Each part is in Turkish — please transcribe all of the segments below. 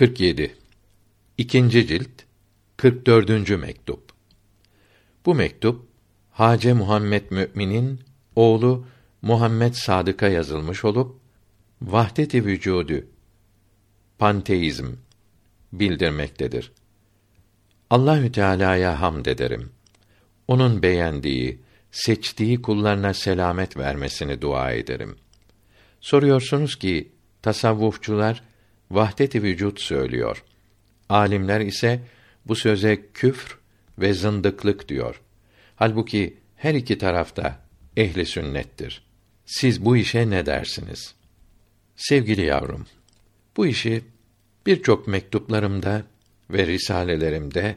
47 İkinci cilt 44. mektup. Bu mektup Hace Muhammed Mü'minin oğlu Muhammed Sadık'a yazılmış olup vahdet-i vücudu panteizm bildirmektedir. Allahü Teala'ya hamd ederim. Onun beğendiği, seçtiği kullarına selamet vermesini dua ederim. Soruyorsunuz ki tasavvufçular vahdet-i vücut söylüyor. Alimler ise bu söze küfr ve zındıklık diyor. Halbuki her iki tarafta ehli sünnettir. Siz bu işe ne dersiniz? Sevgili yavrum, bu işi birçok mektuplarımda ve risalelerimde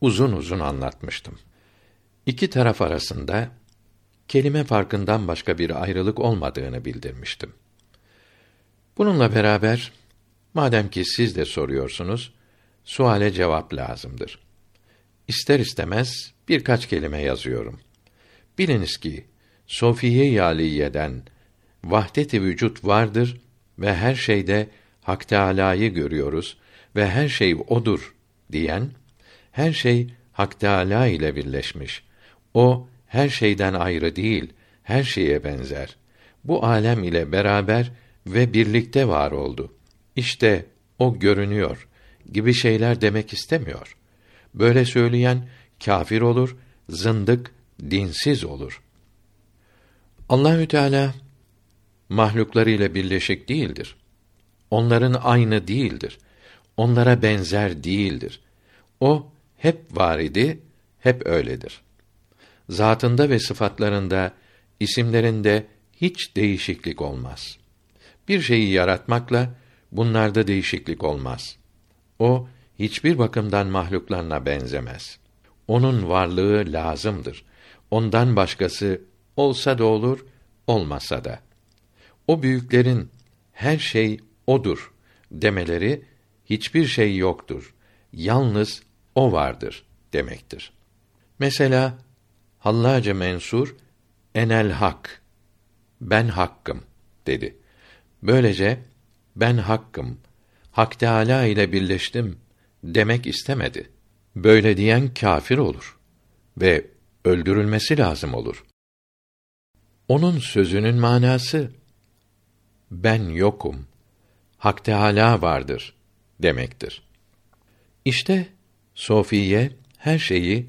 uzun uzun anlatmıştım. İki taraf arasında kelime farkından başka bir ayrılık olmadığını bildirmiştim. Bununla beraber madem ki siz de soruyorsunuz, suale cevap lazımdır. İster istemez birkaç kelime yazıyorum. Biliniz ki Sofiye Yaliye'den vahdet-i vücut vardır ve her şeyde Hak Teâlâ'yı görüyoruz ve her şey odur diyen her şey Hak Teâlâ ile birleşmiş. O her şeyden ayrı değil, her şeye benzer. Bu alem ile beraber ve birlikte var oldu. İşte o görünüyor gibi şeyler demek istemiyor. Böyle söyleyen kafir olur, zındık, dinsiz olur. Allahü Teala mahluklarıyla birleşik değildir. Onların aynı değildir. Onlara benzer değildir. O hep var idi, hep öyledir. Zatında ve sıfatlarında, isimlerinde hiç değişiklik olmaz. Bir şeyi yaratmakla bunlarda değişiklik olmaz. O hiçbir bakımdan mahluklarına benzemez. Onun varlığı lazımdır. Ondan başkası olsa da olur, olmasa da. O büyüklerin her şey odur demeleri hiçbir şey yoktur. Yalnız o vardır demektir. Mesela Hallace Mensur enel hak ben hakkım dedi. Böylece ben hakkım Hak Teâlâ ile birleştim demek istemedi. Böyle diyen kâfir olur ve öldürülmesi lazım olur. Onun sözünün manası ben yokum. Hak Teâlâ vardır demektir. İşte Sofiye her şeyi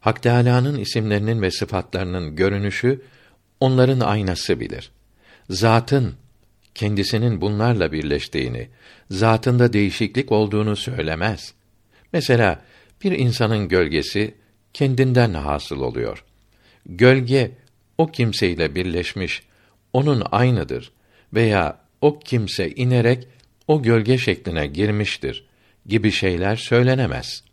Hak Teâlâ'nın isimlerinin ve sıfatlarının görünüşü onların aynası bilir. Zatın kendisinin bunlarla birleştiğini, zatında değişiklik olduğunu söylemez. Mesela bir insanın gölgesi kendinden hasıl oluyor. Gölge o kimseyle birleşmiş, onun aynıdır veya o kimse inerek o gölge şekline girmiştir gibi şeyler söylenemez.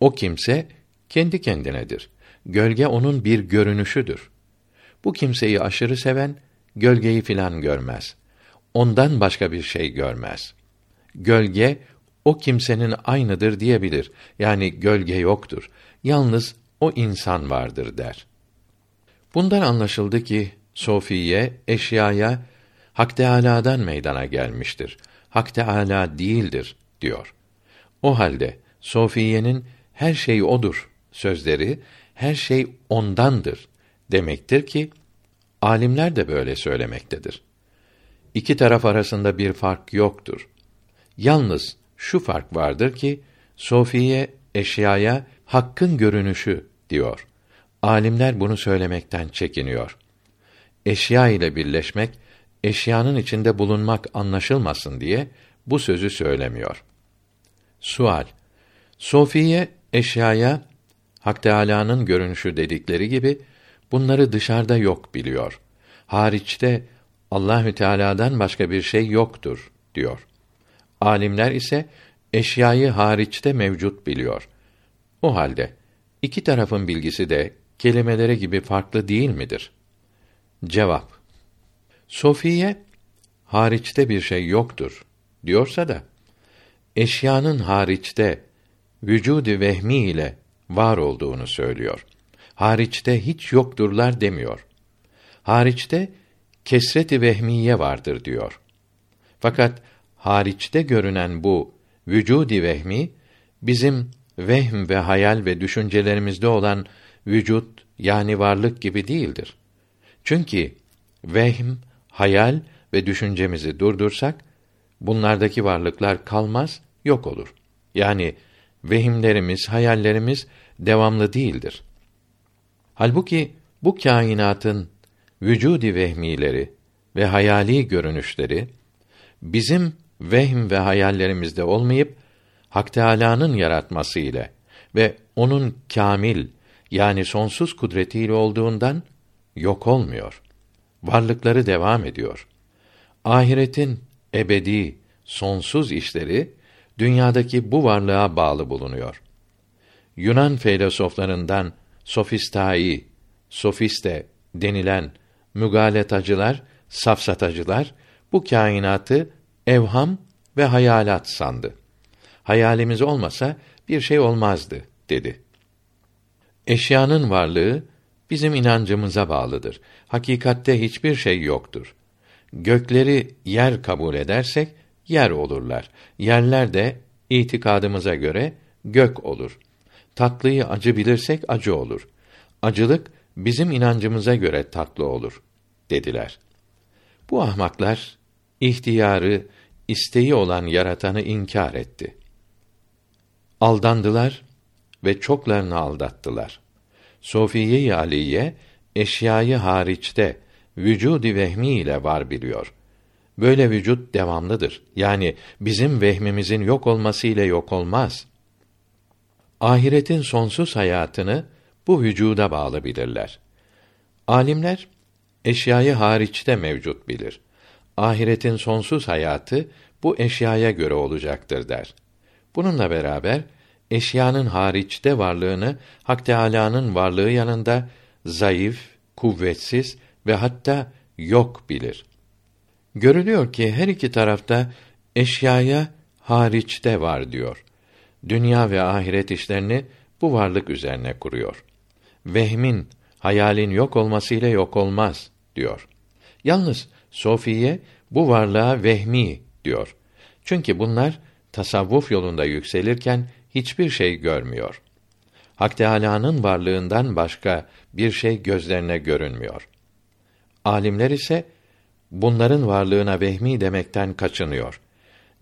O kimse kendi kendinedir. Gölge onun bir görünüşüdür. Bu kimseyi aşırı seven gölgeyi filan görmez ondan başka bir şey görmez. Gölge o kimsenin aynıdır diyebilir. Yani gölge yoktur. Yalnız o insan vardır der. Bundan anlaşıldı ki Sofiye eşyaya Hak Teâlâ'dan meydana gelmiştir. Hak Teâlâ değildir diyor. O halde Sofiye'nin her şey odur sözleri her şey ondandır demektir ki alimler de böyle söylemektedir. İki taraf arasında bir fark yoktur. Yalnız şu fark vardır ki Sofiye eşyaya hakkın görünüşü diyor. Alimler bunu söylemekten çekiniyor. Eşya ile birleşmek, eşyanın içinde bulunmak anlaşılmasın diye bu sözü söylemiyor. Sual: Sofiye eşyaya Hak Teâlâ'nın görünüşü dedikleri gibi bunları dışarıda yok biliyor. Hariçte Allahü Teala'dan başka bir şey yoktur diyor. Alimler ise eşyayı hariçte mevcut biliyor. O halde iki tarafın bilgisi de kelimelere gibi farklı değil midir? Cevap Sofiye hariçte bir şey yoktur diyorsa da eşyanın hariçte vücudu vehmi ile var olduğunu söylüyor. Hariçte hiç yokturlar demiyor. Hariçte kesreti vehmiye vardır diyor. Fakat hariçte görünen bu vücudi vehmi bizim vehm ve hayal ve düşüncelerimizde olan vücut yani varlık gibi değildir. Çünkü vehm, hayal ve düşüncemizi durdursak bunlardaki varlıklar kalmaz, yok olur. Yani vehimlerimiz, hayallerimiz devamlı değildir. Halbuki bu kainatın vücudi vehmileri ve hayali görünüşleri bizim vehm ve hayallerimizde olmayıp Hak Teâlâ'nın yaratması ile ve onun kamil yani sonsuz kudretiyle olduğundan yok olmuyor. Varlıkları devam ediyor. Ahiretin ebedi, sonsuz işleri dünyadaki bu varlığa bağlı bulunuyor. Yunan filozoflarından sofistai, sofiste denilen mügaletacılar, safsatacılar bu kainatı evham ve hayalat sandı. Hayalimiz olmasa bir şey olmazdı dedi. Eşyanın varlığı bizim inancımıza bağlıdır. Hakikatte hiçbir şey yoktur. Gökleri yer kabul edersek yer olurlar. Yerler de itikadımıza göre gök olur. Tatlıyı acı bilirsek acı olur. Acılık bizim inancımıza göre tatlı olur dediler. Bu ahmaklar ihtiyarı, isteği olan yaratanı inkar etti. Aldandılar ve çoklarını aldattılar. Sofiye-i Aliye eşyayı hariçte vücudi vehmi ile var biliyor. Böyle vücut devamlıdır. Yani bizim vehmimizin yok olması ile yok olmaz. Ahiretin sonsuz hayatını bu vücuda bağlı bilirler. Alimler eşyayı hariçte mevcut bilir. Ahiretin sonsuz hayatı bu eşyaya göre olacaktır der. Bununla beraber eşyanın hariçte varlığını Hak Teâlâ'nın varlığı yanında zayıf, kuvvetsiz ve hatta yok bilir. Görülüyor ki her iki tarafta eşyaya hariçte var diyor. Dünya ve ahiret işlerini bu varlık üzerine kuruyor. Vehmin, hayalin yok olmasıyla yok olmaz diyor. Yalnız Sofiye bu varlığa vehmi diyor. Çünkü bunlar tasavvuf yolunda yükselirken hiçbir şey görmüyor. Hak Teâlâ'nın varlığından başka bir şey gözlerine görünmüyor. Alimler ise bunların varlığına vehmi demekten kaçınıyor.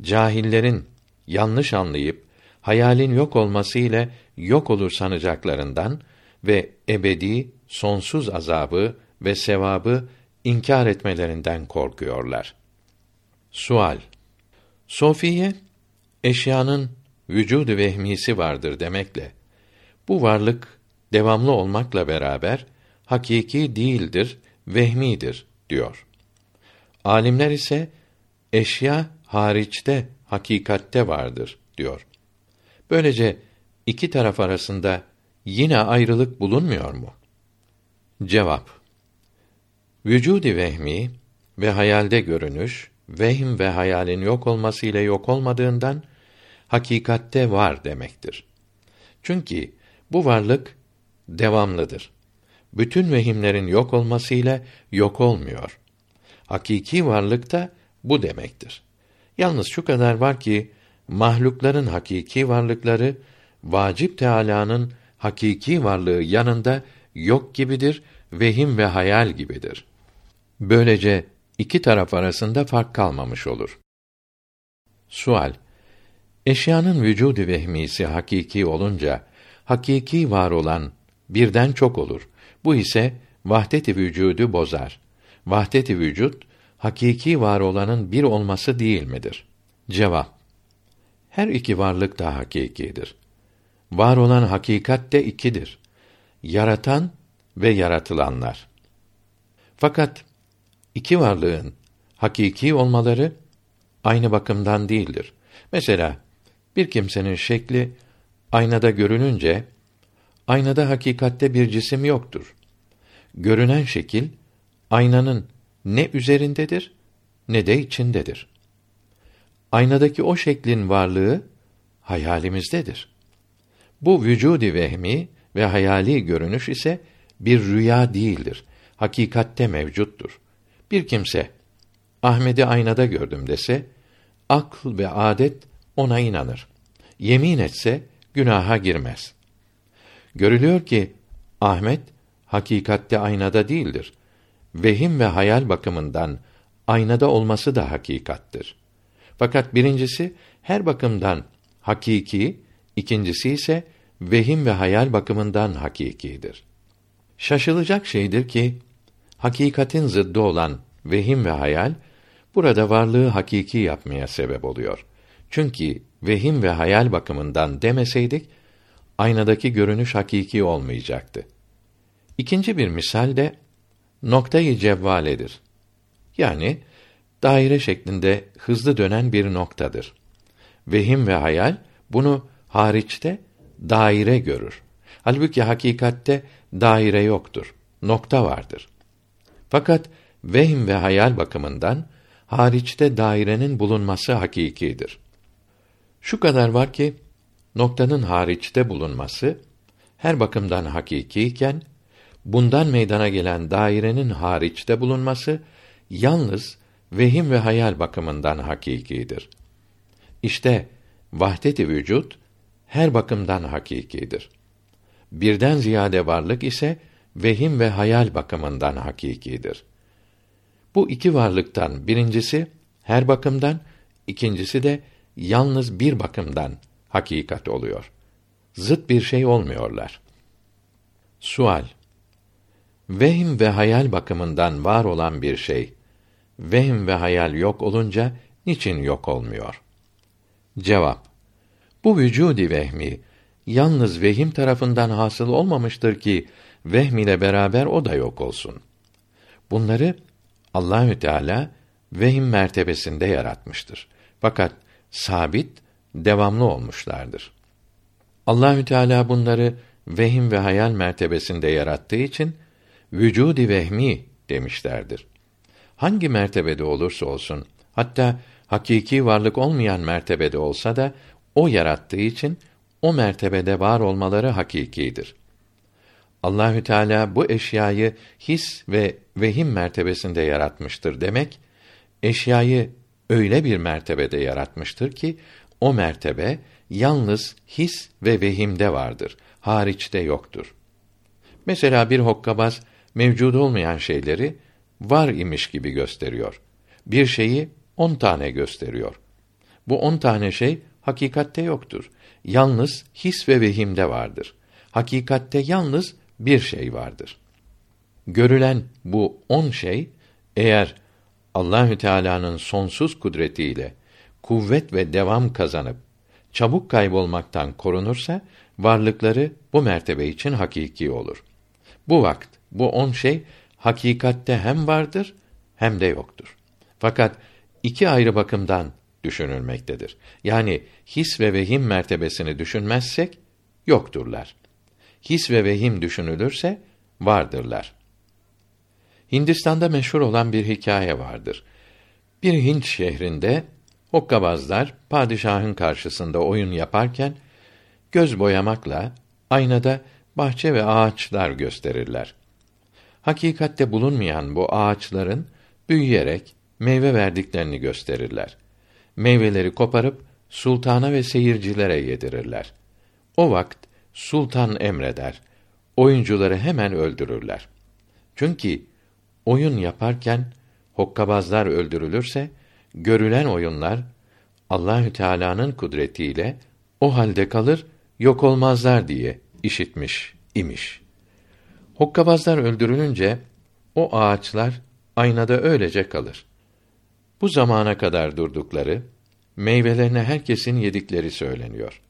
Cahillerin yanlış anlayıp hayalin yok olması ile yok olur sanacaklarından ve ebedi sonsuz azabı ve sevabı inkar etmelerinden korkuyorlar. Sual Sofiye eşyanın vücudu vehmisi vardır demekle bu varlık devamlı olmakla beraber hakiki değildir, vehmidir diyor. Alimler ise eşya hariçte hakikatte vardır diyor. Böylece iki taraf arasında yine ayrılık bulunmuyor mu? Cevap Vücudi vehmi ve hayalde görünüş, vehim ve hayalin yok olması ile yok olmadığından hakikatte var demektir. Çünkü bu varlık devamlıdır. Bütün vehimlerin yok olması ile yok olmuyor. Hakiki varlık da bu demektir. Yalnız şu kadar var ki mahlukların hakiki varlıkları vacip Teala'nın hakiki varlığı yanında yok gibidir, vehim ve hayal gibidir. Böylece iki taraf arasında fark kalmamış olur. Sual Eşyanın vücudu vehmisi hakiki olunca hakiki var olan birden çok olur. Bu ise vahdet-i vücudu bozar. Vahdet-i vücut hakiki var olanın bir olması değil midir? Cevap Her iki varlık da hakikidir. Var olan hakikat de ikidir. Yaratan ve yaratılanlar. Fakat iki varlığın hakiki olmaları aynı bakımdan değildir. Mesela bir kimsenin şekli aynada görününce aynada hakikatte bir cisim yoktur. Görünen şekil aynanın ne üzerindedir ne de içindedir. Aynadaki o şeklin varlığı hayalimizdedir. Bu vücudi vehmi ve hayali görünüş ise bir rüya değildir. Hakikatte mevcuttur. Bir kimse Ahmet'i aynada gördüm dese, akl ve adet ona inanır. Yemin etse günaha girmez. Görülüyor ki Ahmet hakikatte aynada değildir. Vehim ve hayal bakımından aynada olması da hakikattir. Fakat birincisi her bakımdan hakiki, ikincisi ise vehim ve hayal bakımından hakikidir. Şaşılacak şeydir ki hakikatin zıddı olan vehim ve hayal burada varlığı hakiki yapmaya sebep oluyor. Çünkü vehim ve hayal bakımından demeseydik aynadaki görünüş hakiki olmayacaktı. İkinci bir misal de noktayı cevvaledir. Yani daire şeklinde hızlı dönen bir noktadır. Vehim ve hayal bunu hariçte daire görür. Halbuki hakikatte daire yoktur. Nokta vardır. Fakat vehim ve hayal bakımından hariçte dairenin bulunması hakikidir. Şu kadar var ki noktanın hariçte bulunması her bakımdan hakikiyken bundan meydana gelen dairenin hariçte bulunması yalnız vehim ve hayal bakımından hakikidir. İşte vahdet-i vücut her bakımdan hakikidir. Birden ziyade varlık ise vehim ve hayal bakımından hakikidir. Bu iki varlıktan birincisi her bakımdan, ikincisi de yalnız bir bakımdan hakikat oluyor. Zıt bir şey olmuyorlar. Sual Vehim ve hayal bakımından var olan bir şey, vehim ve hayal yok olunca niçin yok olmuyor? Cevap Bu vücudi vehmi yalnız vehim tarafından hasıl olmamıştır ki vehm ile beraber o da yok olsun. Bunları Allahü Teala vehim mertebesinde yaratmıştır. Fakat sabit, devamlı olmuşlardır. Allahü Teala bunları vehim ve hayal mertebesinde yarattığı için vücudi vehmi demişlerdir. Hangi mertebede olursa olsun, hatta hakiki varlık olmayan mertebede olsa da o yarattığı için o mertebede var olmaları hakikidir. Allahü Teala bu eşyayı his ve vehim mertebesinde yaratmıştır demek, eşyayı öyle bir mertebede yaratmıştır ki o mertebe yalnız his ve vehimde vardır, hariçte yoktur. Mesela bir hokkabaz mevcud olmayan şeyleri var imiş gibi gösteriyor. Bir şeyi on tane gösteriyor. Bu on tane şey hakikatte yoktur. Yalnız his ve vehimde vardır. Hakikatte yalnız bir şey vardır. Görülen bu on şey eğer Allahü Teala'nın sonsuz kudretiyle kuvvet ve devam kazanıp çabuk kaybolmaktan korunursa varlıkları bu mertebe için hakiki olur. Bu vakt bu on şey hakikatte hem vardır hem de yoktur. Fakat iki ayrı bakımdan düşünülmektedir. Yani his ve vehim mertebesini düşünmezsek yokturlar. His ve vehim düşünülürse vardırlar. Hindistan'da meşhur olan bir hikaye vardır. Bir Hint şehrinde hokkabazlar padişahın karşısında oyun yaparken göz boyamakla aynada bahçe ve ağaçlar gösterirler. Hakikatte bulunmayan bu ağaçların büyüyerek meyve verdiklerini gösterirler. Meyveleri koparıp sultana ve seyircilere yedirirler. O vakt sultan emreder. Oyuncuları hemen öldürürler. Çünkü oyun yaparken hokkabazlar öldürülürse görülen oyunlar Allahü Teala'nın kudretiyle o halde kalır, yok olmazlar diye işitmiş imiş. Hokkabazlar öldürülünce o ağaçlar aynada öylece kalır. Bu zamana kadar durdukları, meyvelerini herkesin yedikleri söyleniyor.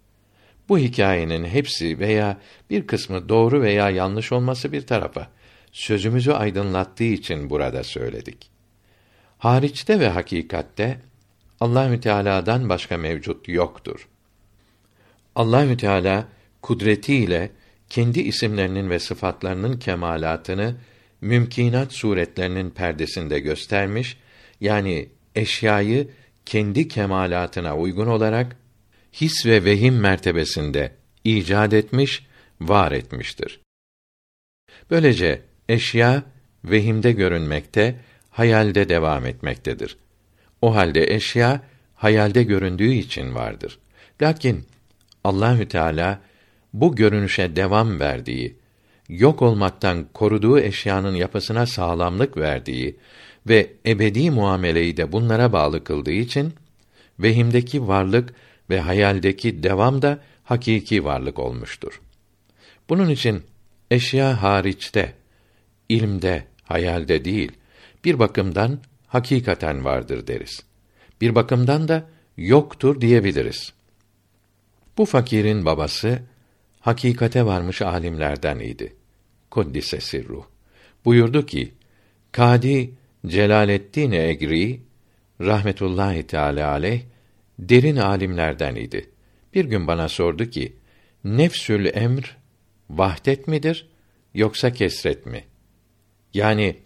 Bu hikayenin hepsi veya bir kısmı doğru veya yanlış olması bir tarafa, sözümüzü aydınlattığı için burada söyledik. Hariçte ve hakikatte Allahü Teala'dan başka mevcut yoktur. Allahü Teala kudretiyle kendi isimlerinin ve sıfatlarının kemalatını mümkinat suretlerinin perdesinde göstermiş, yani eşyayı kendi kemalatına uygun olarak his ve vehim mertebesinde icat etmiş, var etmiştir. Böylece eşya vehimde görünmekte, hayalde devam etmektedir. O halde eşya hayalde göründüğü için vardır. Lakin Allahü Teala bu görünüşe devam verdiği, yok olmaktan koruduğu eşyanın yapısına sağlamlık verdiği ve ebedi muameleyi de bunlara bağlı kıldığı için vehimdeki varlık ve hayaldeki devam da hakiki varlık olmuştur. Bunun için eşya hariçte, ilmde, hayalde değil, bir bakımdan hakikaten vardır deriz. Bir bakımdan da yoktur diyebiliriz. Bu fakirin babası hakikate varmış alimlerden idi. Kuddise sirruh. Buyurdu ki: Kadi Celaleddin Egri rahmetullahi teala aleyh derin alimlerden idi. Bir gün bana sordu ki: Nefsül emr vahdet midir yoksa kesret mi? Yani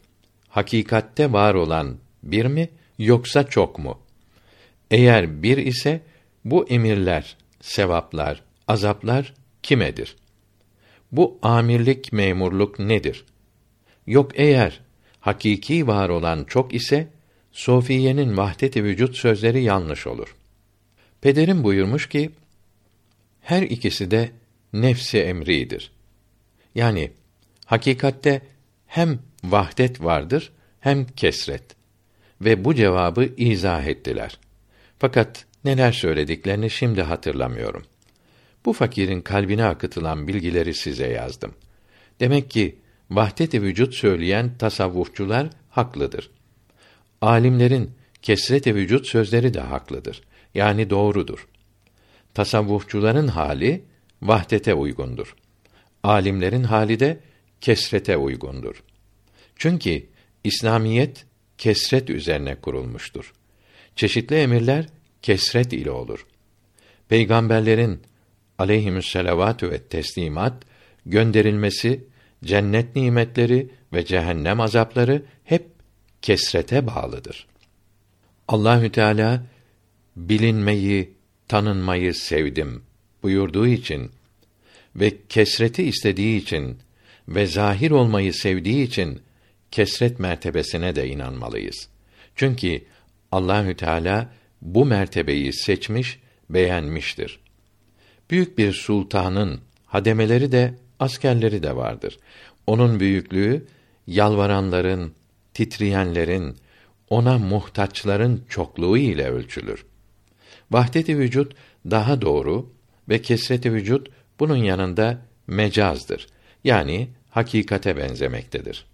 hakikatte var olan bir mi yoksa çok mu? Eğer bir ise bu emirler, sevaplar, azaplar kimedir? Bu amirlik, memurluk nedir? Yok eğer hakiki var olan çok ise Sofiye'nin vahdet-i vücut sözleri yanlış olur. Pederim buyurmuş ki her ikisi de nefsi emridir. Yani hakikatte hem vahdet vardır hem kesret ve bu cevabı izah ettiler. Fakat neler söylediklerini şimdi hatırlamıyorum. Bu fakirin kalbine akıtılan bilgileri size yazdım. Demek ki vahdet-i vücut söyleyen tasavvufçular haklıdır. Alimlerin kesret-i vücut sözleri de haklıdır. Yani doğrudur. Tasavvufçuların hali vahdete uygundur. Alimlerin hali de kesrete uygundur. Çünkü İslamiyet kesret üzerine kurulmuştur. Çeşitli emirler kesret ile olur. Peygamberlerin aleyhimüsselavatü ve teslimat gönderilmesi, cennet nimetleri ve cehennem azapları hep kesrete bağlıdır. Allahü Teala bilinmeyi, tanınmayı sevdim buyurduğu için ve kesreti istediği için ve zahir olmayı sevdiği için kesret mertebesine de inanmalıyız. Çünkü Allahü Teala bu mertebeyi seçmiş, beğenmiştir. Büyük bir sultanın hademeleri de askerleri de vardır. Onun büyüklüğü yalvaranların, titreyenlerin, ona muhtaçların çokluğu ile ölçülür. Vahdeti vücut daha doğru ve kesreti vücut bunun yanında mecazdır. Yani hakikate benzemektedir.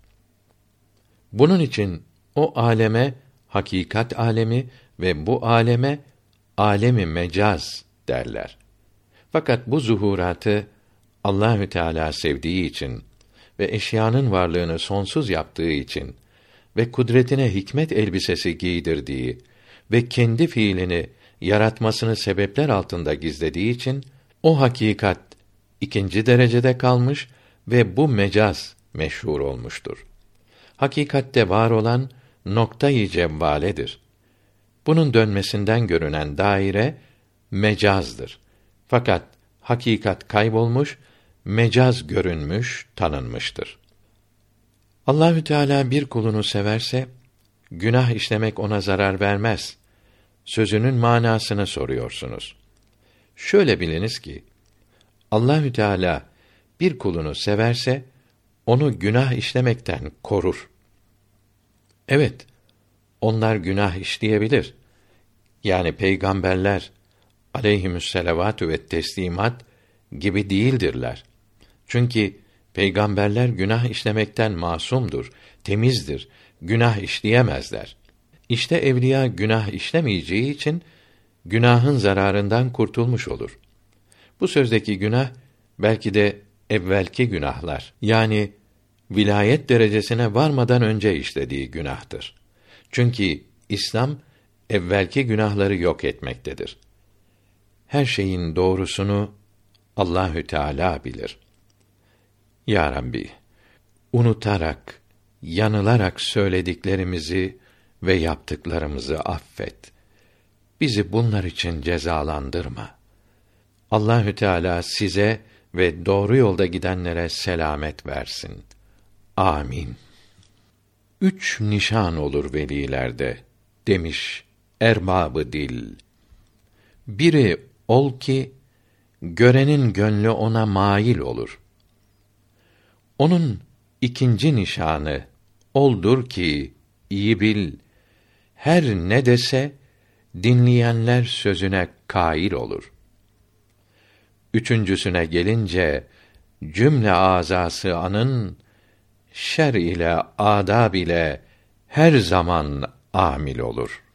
Bunun için o aleme hakikat alemi ve bu aleme alemi mecaz derler. Fakat bu zuhuratı Allahü Teala sevdiği için ve eşyanın varlığını sonsuz yaptığı için ve kudretine hikmet elbisesi giydirdiği ve kendi fiilini yaratmasını sebepler altında gizlediği için o hakikat ikinci derecede kalmış ve bu mecaz meşhur olmuştur. Hakikatte var olan noktayı cevvaledir. Bunun dönmesinden görünen daire mecazdır. Fakat hakikat kaybolmuş, mecaz görünmüş, tanınmıştır. Allahü Teala bir kulunu severse günah işlemek ona zarar vermez. Sözünün manasını soruyorsunuz. Şöyle biliniz ki Allahü Teala bir kulunu severse onu günah işlemekten korur. Evet, onlar günah işleyebilir. Yani peygamberler aleyhimüsselavatü ve teslimat gibi değildirler. Çünkü peygamberler günah işlemekten masumdur, temizdir, günah işleyemezler. İşte evliya günah işlemeyeceği için günahın zararından kurtulmuş olur. Bu sözdeki günah belki de evvelki günahlar yani vilayet derecesine varmadan önce işlediği günahtır. Çünkü İslam evvelki günahları yok etmektedir. Her şeyin doğrusunu Allahü Teala bilir. Ya Rabbi, unutarak, yanılarak söylediklerimizi ve yaptıklarımızı affet. Bizi bunlar için cezalandırma. Allahü Teala size ve doğru yolda gidenlere selamet versin. Amin. Üç nişan olur velilerde demiş erbabı dil. Biri ol ki görenin gönlü ona mail olur. Onun ikinci nişanı oldur ki iyi bil her ne dese dinleyenler sözüne kail olur. Üçüncüsüne gelince cümle azası anın şer ile adab ile her zaman amil olur.''